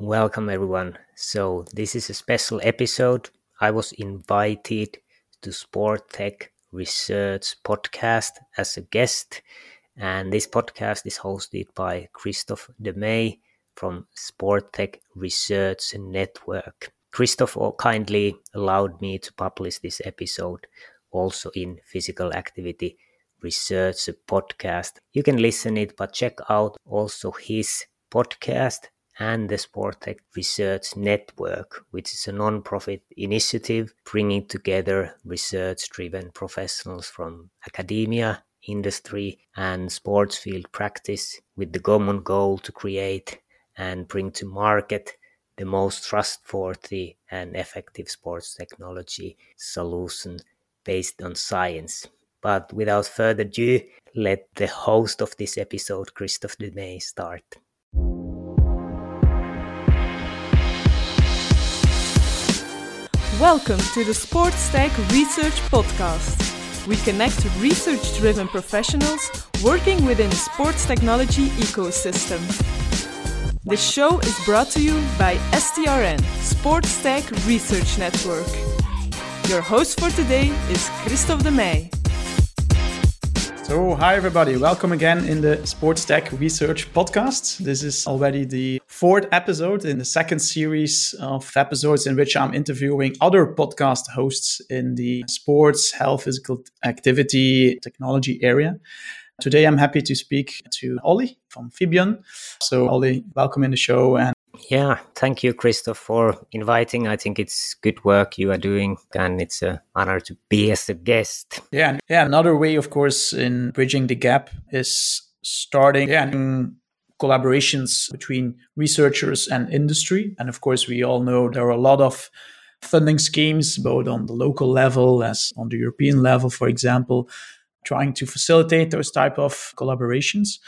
Welcome, everyone. So, this is a special episode. I was invited to Sport Tech Research podcast as a guest, and this podcast is hosted by Christophe Demey from Sport Tech Research Network. Christophe oh, kindly allowed me to publish this episode also in Physical Activity Research podcast. You can listen it, but check out also his podcast and the Sporttech Research Network, which is a non-profit initiative bringing together research-driven professionals from academia, industry, and sports field practice with the common goal to create and bring to market the most trustworthy and effective sports technology solution based on science. But without further ado, let the host of this episode, Christophe Demey, start. Welcome to the Sports Tech Research Podcast. We connect research driven professionals working within the sports technology ecosystem. The show is brought to you by STRN, Sports Tech Research Network. Your host for today is Christophe Demey. So, hi everybody, welcome again in the Sports Tech Research Podcast. This is already the fourth episode in the second series of episodes in which I'm interviewing other podcast hosts in the sports, health, physical activity, technology area. Today, I'm happy to speak to Olli from Fibion. So, Olli, welcome in the show and yeah, thank you, Christophe, for inviting. I think it's good work you are doing, and it's an honor to be as a guest. Yeah, yeah. Another way, of course, in bridging the gap is starting yeah, collaborations between researchers and industry. And of course, we all know there are a lot of funding schemes, both on the local level as on the European level, for example, trying to facilitate those type of collaborations.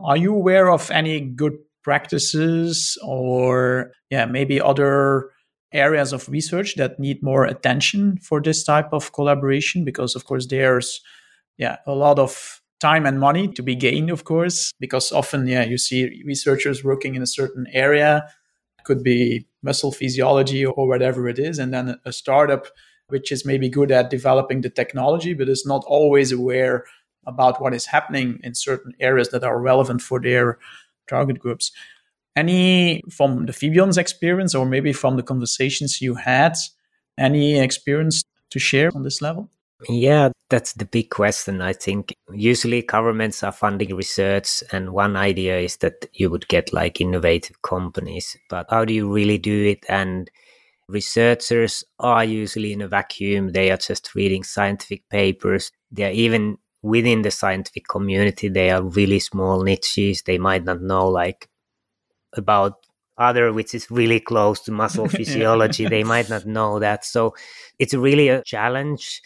Are you aware of any good practices or yeah maybe other areas of research that need more attention for this type of collaboration? Because of course there's yeah a lot of time and money to be gained of course because often yeah you see researchers working in a certain area could be muscle physiology or whatever it is and then a startup which is maybe good at developing the technology but is not always aware about what is happening in certain areas that are relevant for their target groups. Any from the Fibion's experience, or maybe from the conversations you had, any experience to share on this level? Yeah, that's the big question. I think usually governments are funding research, and one idea is that you would get like innovative companies. But how do you really do it? And researchers are usually in a vacuum, they are just reading scientific papers. They are even within the scientific community they are really small niches. They might not know like about other which is really close to muscle physiology. They might not know that. So it's really a challenge.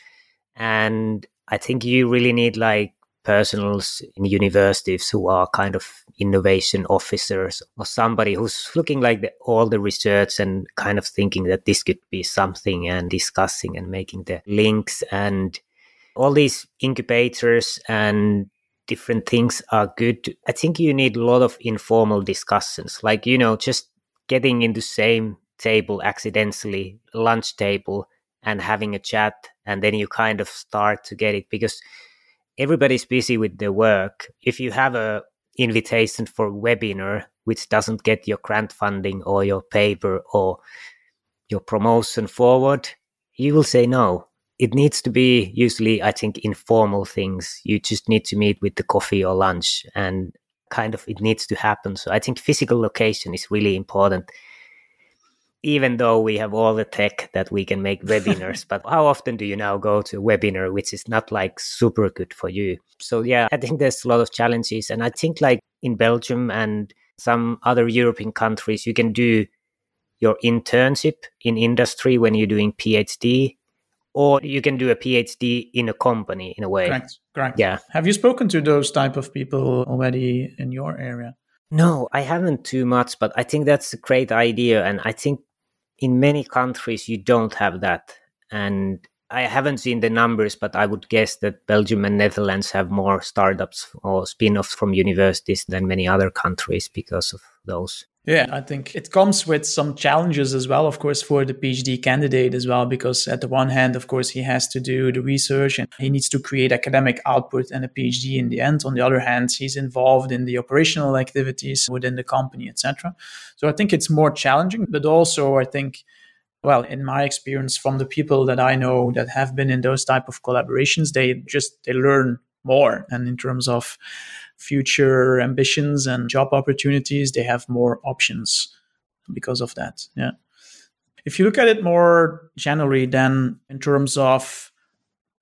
And i think you really need like personals in universities who are kind of innovation officers or somebody who's looking like the, all the research and kind of thinking that this could be something and discussing and making the links and all these incubators and different things are good. I think you need a lot of informal discussions, like, you know, just getting in the same table accidentally, lunch table, and having a chat. And then you kind of start to get it because everybody's busy with their work. If you have a invitation for a webinar which doesn't get your grant funding or your paper or your promotion forward, you will say no it needs to be usually i think informal things. You just need to meet with the coffee or lunch and kind of it needs to happen. So i think physical location is really important. Even though we have all the tech that we can make webinars but how often do you now go to a webinar which is not like super good for you? So yeah i think there's a lot of challenges and i think like in belgium and some other european countries you can do your internship in industry when you're doing phd or you can do a PhD in a company in a way. Correct. Correct. Yeah. Have you spoken to those type of people already in your area? No, I haven't too much, but I think that's a great idea. And I think in many countries you don't have that. And I haven't seen the numbers, but I would guess that Belgium and Netherlands have more startups or spin offs from universities than many other countries because of those. Yeah, I think it comes with some challenges as well, of course, for the PhD candidate as well, because at the one hand, of course, he has to do the research and he needs to create academic output and a PhD in the end. On the other hand, he's involved in the operational activities within the company, etc. So I think it's more challenging, but also I think well in my experience from the people that i know that have been in those type of collaborations they just they learn more and in terms of future ambitions and job opportunities, they have more options because of that. Yeah. If you look at it more generally, then in terms of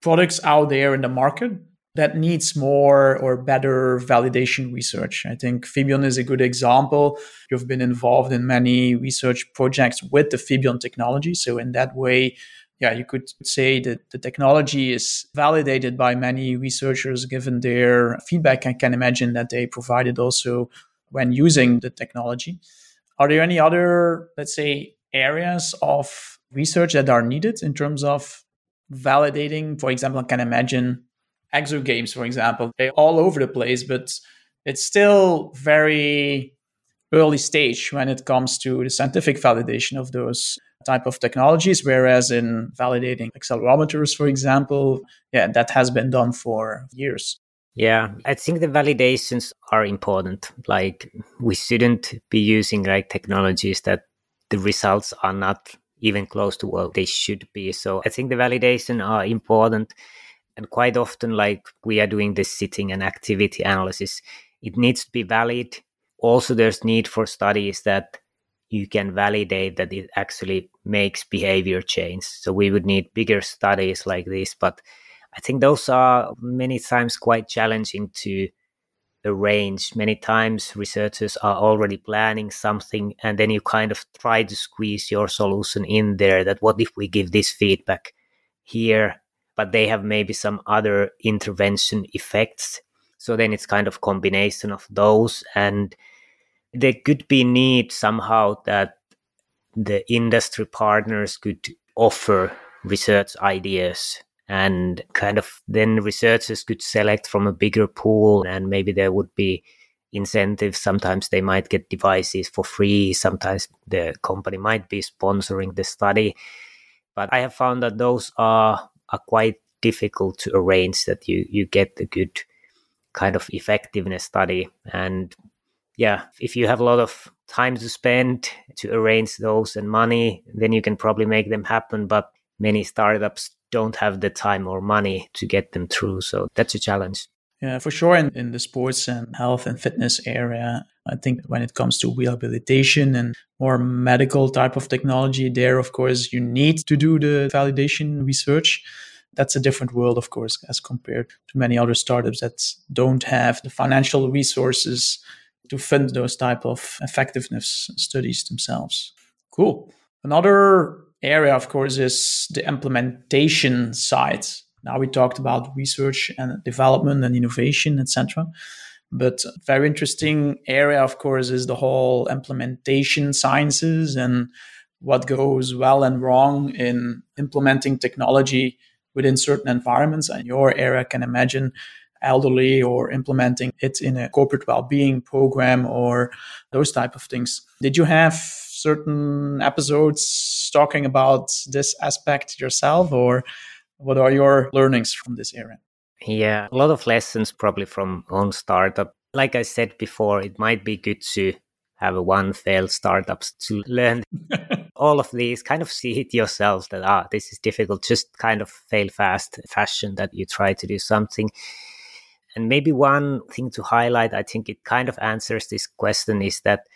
products out there in the market that needs more or better validation research. I think Fibion is a good example. You've been involved in many research projects with the Fibion technology. So in that way, yeah, you could say that the technology is validated by many researchers given their feedback. I can imagine that they provided also when using the technology. Are there any other, let's say, areas of research that are needed in terms of validating? For example, I can imagine exo games, for example, they're all over the place, but it's still very early stage when it comes to the scientific validation of those type of technologies. Whereas in validating accelerometers, for example, yeah, that has been done for years. Yeah, I think the validations are important. Like we shouldn't be using like technologies that the results are not even close to what they should be. So I think the validation are important. And quite often, like we are doing this sitting and activity analysis, it needs to be valid. Also, there's need for studies that you can validate that it actually makes behavior change. So we would need bigger studies like this, but I think those are many times quite challenging to arrange. Many times researchers are already planning something and then you kind of try to squeeze your solution in there that what if we give this feedback here, but they have maybe some other intervention effects. So then it's kind of combination of those and there could be need somehow that the industry partners could offer research ideas and kind of then researchers could select from a bigger pool and maybe there would be incentives. Sometimes they might get devices for free. Sometimes the company might be sponsoring the study. But i have found that those are are quite difficult to arrange that you you get a good kind of effectiveness study. And yeah, if you have a lot of time to spend to arrange those and money, then you can probably make them happen. But many startups don't have the time or money to get them through. So that's a challenge. Yeah, for sure. In, in the sports and health and fitness area, I think when it comes to rehabilitation and more medical type of technology, there, of course, you need to do the validation research. That's a different world, of course, as compared to many other startups that don't have the financial resources to fund those type of effectiveness studies themselves. Cool. Another area, of course, is the implementation side. Now we talked about research and development and innovation, etc. But very interesting area, of course, is the whole implementation sciences and what goes well and wrong in implementing technology within certain environments. And your area can imagine elderly or implementing it in a corporate well-being program or those type of things. Did you have certain episodes talking about this aspect yourself or what are your learnings from this area? Yeah a lot of lessons probably from own startup. Like i said before it might be good to have a one failed startups to learn. All of these kind of see it yourselves that ah this is difficult. Just kind of fail fast fashion that you try to do something and maybe one thing to highlight, I think it kind of answers this question is that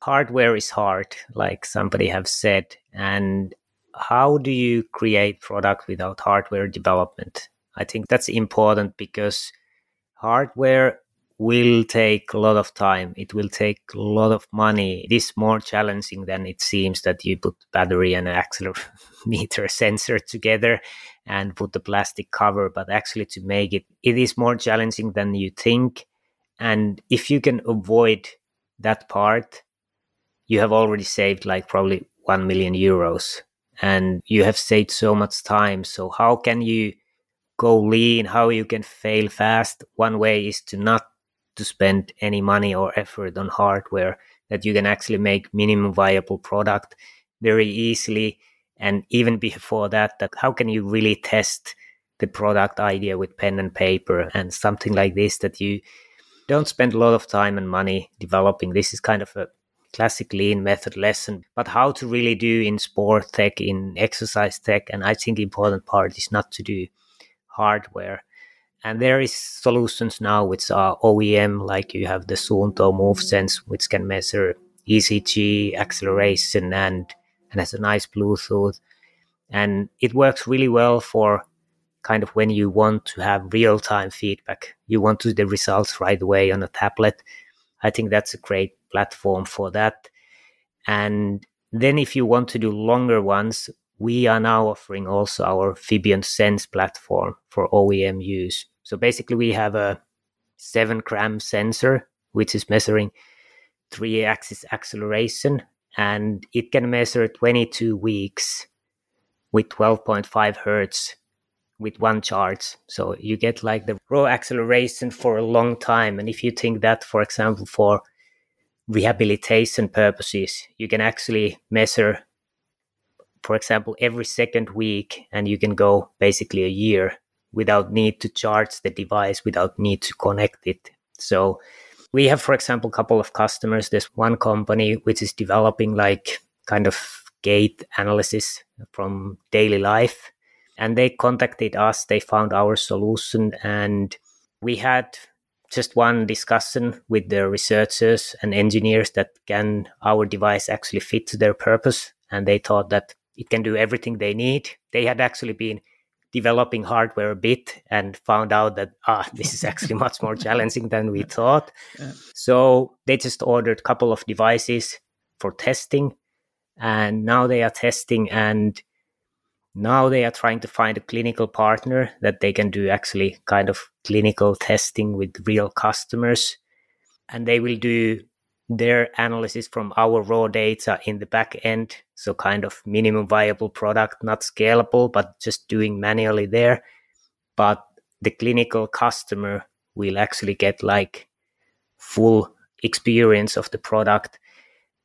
hardware is hard, like somebody have said. And how do you create product without hardware development? I think that's important because hardware will take a lot of time. It will take a lot of money. It is more challenging than it seems that you put battery and an accelerometer sensor together and put the plastic cover, but actually to make it, it is more challenging than you think. And if you can avoid that part, you have already saved like probably 1 million euros and you have saved so much time. So how can you go lean? How you can fail fast? One way is to not to spend any money or effort on hardware that you can actually make minimum viable product very easily and even before that that how can you really test the product idea with pen and paper and something like this that you don't spend a lot of time and money developing? This is kind of a classic lean method lesson. But how to really do in sport tech in exercise tech and i think the important part is not to do hardware. And there is solutions now which are uh, OEM, like you have the Suunto MoveSense, which can measure ECG, acceleration, and and has a nice Bluetooth. And it works really well for kind of when you want to have real time feedback. You want to the results right away on a tablet. I think that's a great platform for that. And then if you want to do longer ones, we are now offering also our Fibion Sense platform for OEM use. So basically, we have a seven gram sensor, which is measuring three axis acceleration, and it can measure 22 weeks with 12.5 hertz with one charge. So you get like the raw acceleration for a long time. And if you think that, for example, for rehabilitation purposes, you can actually measure for example, every second week, and you can go basically a year without need to charge the device, without need to connect it. So we have, for example, a couple of customers. There's one company which is developing like kind of gait analysis from daily life. And they contacted us, they found our solution, and we had just one discussion with the researchers and engineers that can our device actually fit to their purpose. And they thought that it can do everything they need. They had actually been developing hardware a bit and found out that ah this is actually much more challenging than we thought. Yeah. so they just ordered a couple of devices for testing and now they are testing and now they are trying to find a clinical partner that they can do actually kind of clinical testing with real customers. And they will do their analysis from our raw data in the back end. So, kind of minimum viable product, not scalable, but just doing manually there. But the clinical customer will actually get like full experience of the product.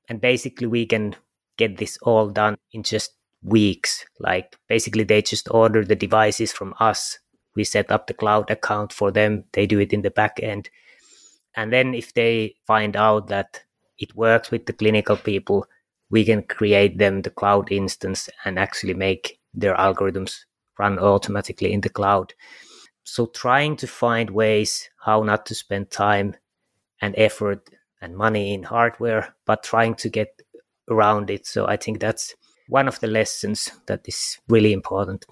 And basically, we can get this all done in just weeks. Like, basically, they just order the devices from us. We set up the cloud account for them, they do it in the back end and then if they find out that it works with the clinical people, we can create them the cloud instance and actually make their algorithms run automatically in the cloud. So trying to find ways how not to spend time and effort and money in hardware, but trying to get around it. So I think that's one of the lessons that is really important.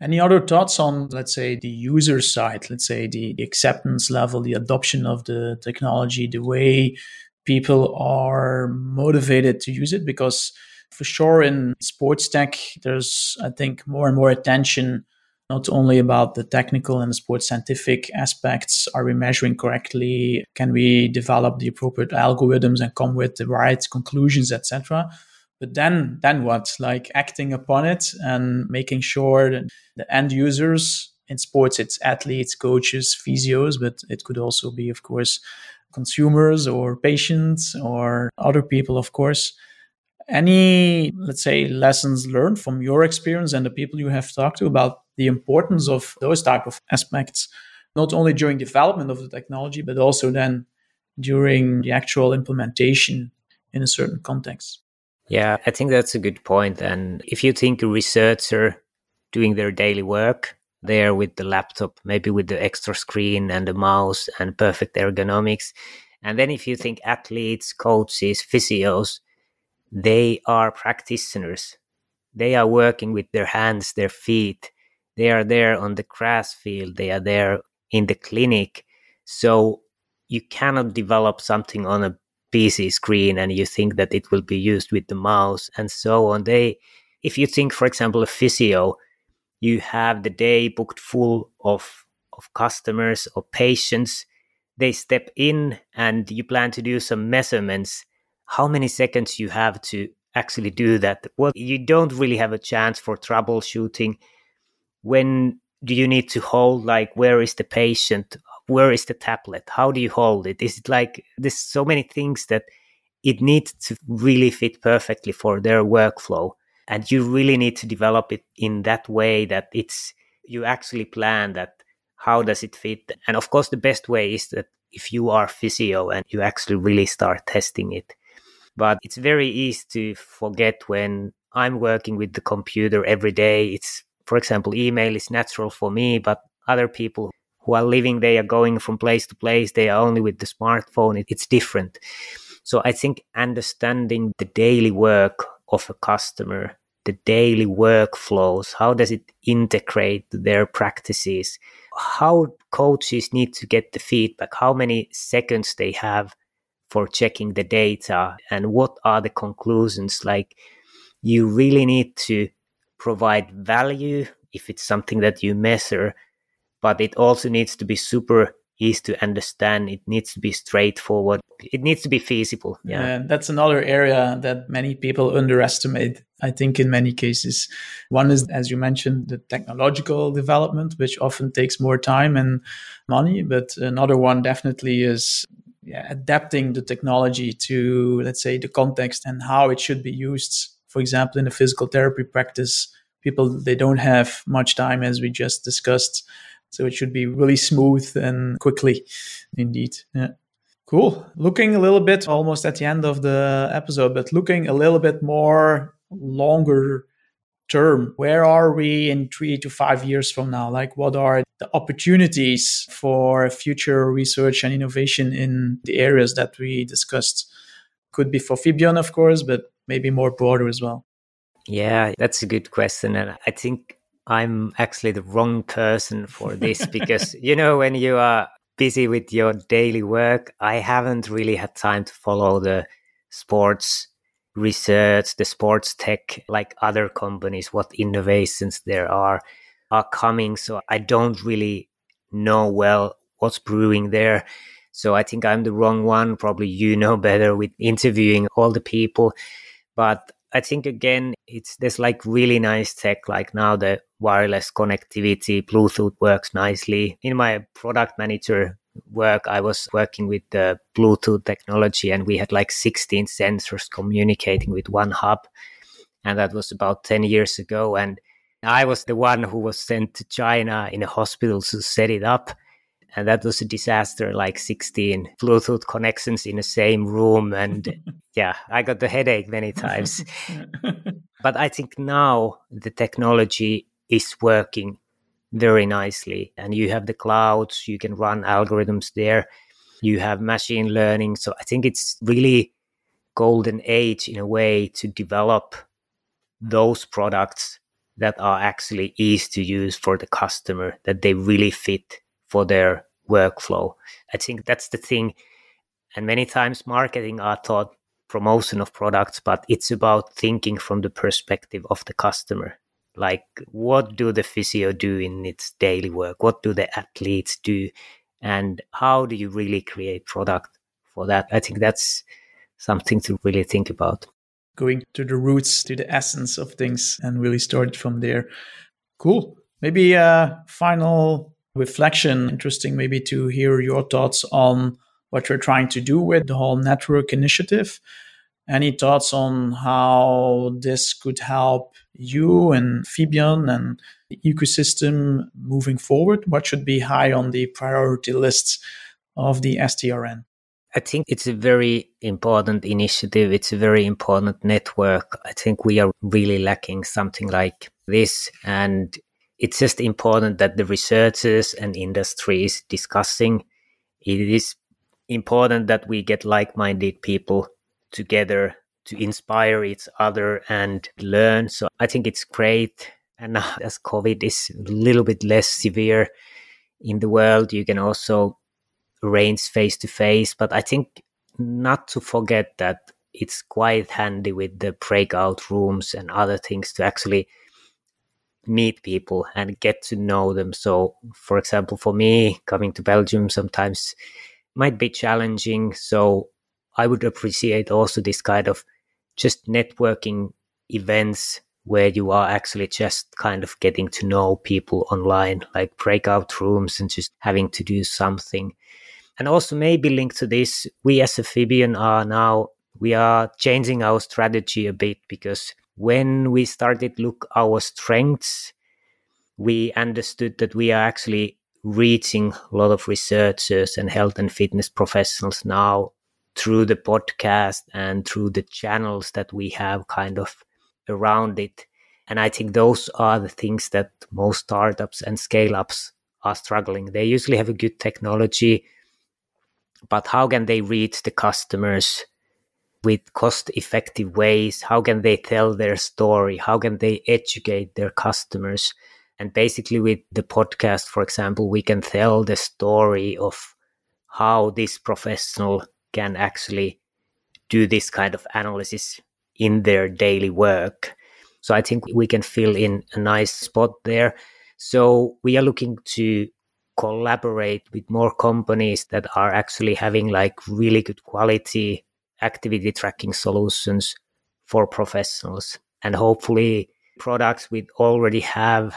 Any other thoughts on, let's say, the user side, let's say the, the acceptance level, the adoption of the technology, the way people are motivated to use it? Because for sure in sports tech, there's, I think, more and more attention not only about the technical and the sports scientific aspects are we measuring correctly can we develop the appropriate algorithms and come with the right conclusions etc but then then what? Like acting upon it and making sure that the end users in sports it's athletes coaches physios but it could also be of course consumers or patients or other people of course. Any let's say lessons learned from your experience and the people you have talked to about the importance of those type of aspects not only during development of the technology but also then during the actual implementation in a certain context yeah, I think that's a good point. And if you think a researcher doing their daily work there with the laptop, maybe with the extra screen and the mouse and perfect ergonomics, and then if you think athletes, coaches, physios, they are practitioners. They are working with their hands, their feet. They are there on the grass field. They are there in the clinic. So you cannot develop something on a PC screen and you think that it will be used with the mouse and so on. They, if you think, for example, a physio, you have the day booked full of of customers or patients. They step in and you plan to do some measurements. How many seconds you have to actually do that? Well, you don't really have a chance for troubleshooting. When do you need to hold like where is the patient where is the tablet how do you hold it is it like there's so many things that it needs to really fit perfectly for their workflow. And you really need to develop it in that way that it's, you actually plan that how does it fit? And of course, the best way is that if you are physio and you actually really start testing it. But it's very easy to forget when I'm working with the computer every day. It's, for example, email is natural for me, but other people who are living, they are going from place to place, they are only with the smartphone. It's different. So I think understanding the daily work of a customer, the daily workflows, how does it integrate their practices, how coaches need to get the feedback, how many seconds they have for checking the data, and what are the conclusions. Like, you really need to provide value if it's something that you measure, but it also needs to be super easy to understand. It needs to be straightforward. It needs to be feasible. Yeah. yeah. that's another area that many people underestimate. I think in many cases, one is, as you mentioned, the technological development, which often takes more time and money. But another one definitely is yeah, adapting the technology to, let's say, the context and how it should be used. For example, in a physical therapy practice, people they don't have much time, as we just discussed so it should be really smooth and quickly, indeed. Yeah. Cool. Looking a little bit almost at the end of the episode, but looking a little bit more longer term. Where are we in three to five years from now? Like, what are the opportunities for future research and innovation in the areas that we discussed? Could be for Fibion, of course, but maybe more broader as well. Yeah, that's a good question. And I think I'm actually the wrong person for this because, you know, when you are busy with your daily work, I haven't really had time to follow the sports research, the sports tech, like other companies, what innovations there are are coming. So I don't really know well what's brewing there. So I think I'm the wrong one. Probably you know better with interviewing all the people. But I think again, it's there's like really nice tech. Like now the wireless connectivity, Bluetooth works nicely. In my product manager work, I was working with the Bluetooth technology, and we had like 16 sensors communicating with one hub, and that was about 10 years ago. And I was the one who was sent to China in a hospital to set it up and that was a disaster like 16 bluetooth connections in the same room and yeah i got the headache many times. But i think now the technology is working very nicely and you have the clouds you can run algorithms there you have machine learning. So i think it's really golden age in a way to develop those products that are actually easy to use for the customer that they really fit for their workflow. I think that's the thing. And many times marketing are taught promotion of products, but it's about thinking from the perspective of the customer. Like, what do the physio do in its daily work? What do the athletes do? And how do you really create product for that? I think that's something to really think about. Going to the roots, to the essence of things, and really start from there. Cool. Maybe a final reflection. Interesting, maybe to hear your thoughts on what you're trying to do with the whole network initiative. Any thoughts on how this could help you and Fibion and the ecosystem moving forward? What should be high on the priority lists of the STRN? I think it's a very important initiative. It's a very important network. I think we are really lacking something like this. And it's just important that the researchers and industries discussing. It is important that we get like-minded people together to inspire each other and learn. So i think it's great. And as covid is a little bit less severe in the world you can also arrange face to face but i think not to forget that it's quite handy with the breakout rooms and other things to actually meet people and get to know them. So, for example, for me, coming to Belgium sometimes might be challenging. So, I would appreciate also this kind of just networking events where you are actually just kind of getting to know people online, like breakout rooms and just having to do something. And also, maybe linked to this, we as a Fibion are now we are changing our strategy a bit because when we started look our strengths, we understood that we are actually reaching a lot of researchers and health and fitness professionals now through the podcast and through the channels that we have kind of around it. And I think those are the things that most startups and scale ups are struggling. They usually have a good technology, but how can they reach the customers with cost effective ways? How can they tell their story? How can they educate their customers? And basically, with the podcast, for example, we can tell the story of how this professional can actually do this kind of analysis in their daily work. So I think we can fill in a nice spot there. So we are looking to collaborate with more companies that are actually having like really good quality activity tracking solutions for professionals. And hopefully products we already have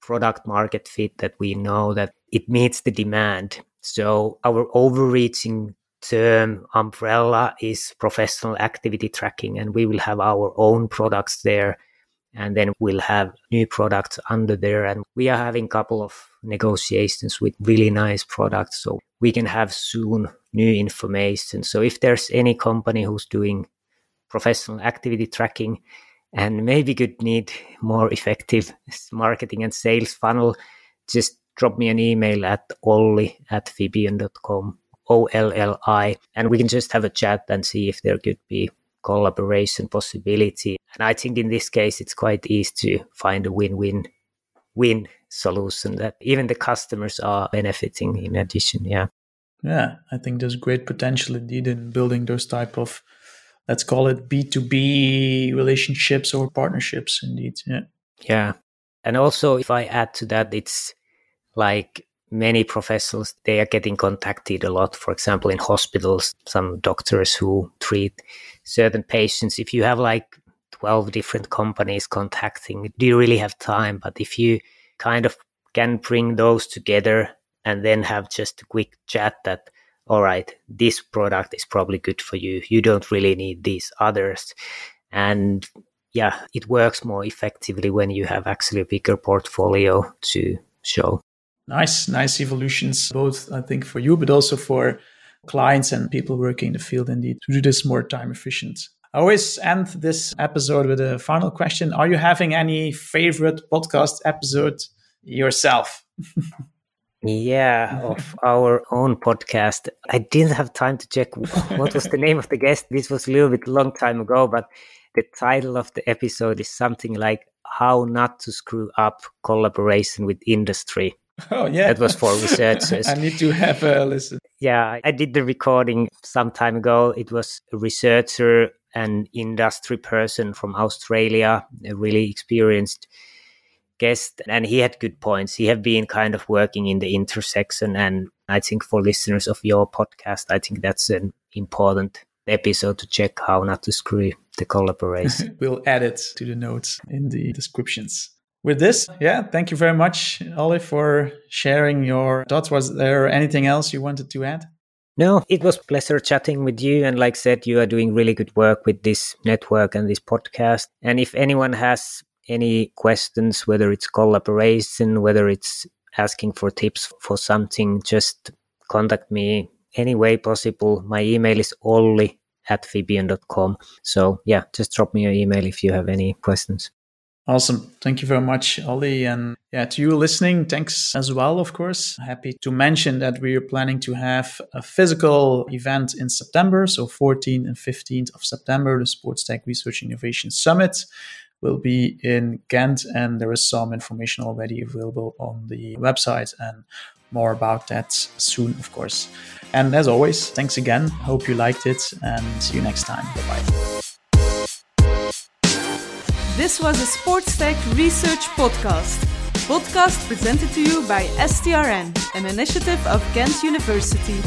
product market fit that we know that it meets the demand. So our overreaching term umbrella is professional activity tracking and we will have our own products there and then we'll have new products under there. And we are having a couple of negotiations with really nice products so we can have soon new information so if there's any company who's doing professional activity tracking and maybe could need more effective marketing and sales funnel just drop me an email at olli at fibion.com o-l-l-i and we can just have a chat and see if there could be collaboration possibility. And I think in this case, it's quite easy to find a win-win win solution that even the customers are benefiting in addition. Yeah. Yeah, I think there's great potential indeed in building those type of let's call it B2B relationships or partnerships indeed. Yeah. Yeah. And also if I add to that, it's like many professionals they are getting contacted a lot for example in hospitals some doctors who treat certain patients if you have like 12 different companies contacting do you really have time but if you kind of can bring those together and then have just a quick chat that all right this product is probably good for you you don't really need these others and yeah it works more effectively when you have actually a bigger portfolio to show nice, nice evolutions, both I think for you, but also for clients and people working in the field indeed to do this more time efficient. I always end this episode with a final question. Are you having any favorite podcast episode yourself? yeah, of our own podcast. I didn't have time to check what was the name of the guest. This was a little bit long time ago, but the title of the episode is something like how not to screw up collaboration with industry. Oh yeah, that was for researchers. I need to have a listen. Yeah, I did the recording some time ago. It was a researcher and industry person from Australia, a really experienced guest, and he had good points. He had been kind of working in the intersection, and I think for listeners of your podcast, I think that's an important episode to check how not to screw the collaboration. we'll add it to the notes in the descriptions with this, yeah, thank you very much, Olli, for sharing your thoughts. Was there anything else you wanted to add? No, it was pleasure chatting with you. And like I said, you are doing really good work with this network and this podcast. And if anyone has any questions, whether it's collaboration, whether it's asking for tips for something, just contact me any way possible. My email is olli at fibion.com. So yeah, just drop me an email if you have any questions. Awesome. Thank you very much, Olli. And yeah, to you listening, thanks as well, of course. Happy to mention that we are planning to have a physical event in September. So 14th and 15th of September, the Sports Tech Research Innovation Summit will be in Ghent. And there is some information already available on the website and more about that soon, of course. And as always, thanks again. Hope you liked it and see you next time. Bye bye. This was a Sports Tech Research Podcast. Podcast presented to you by STRN, an initiative of Ghent University.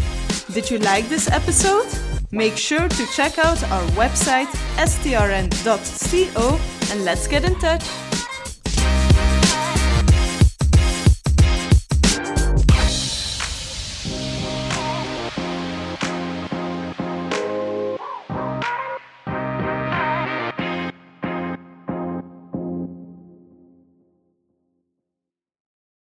Did you like this episode? Make sure to check out our website strn.co and let's get in touch.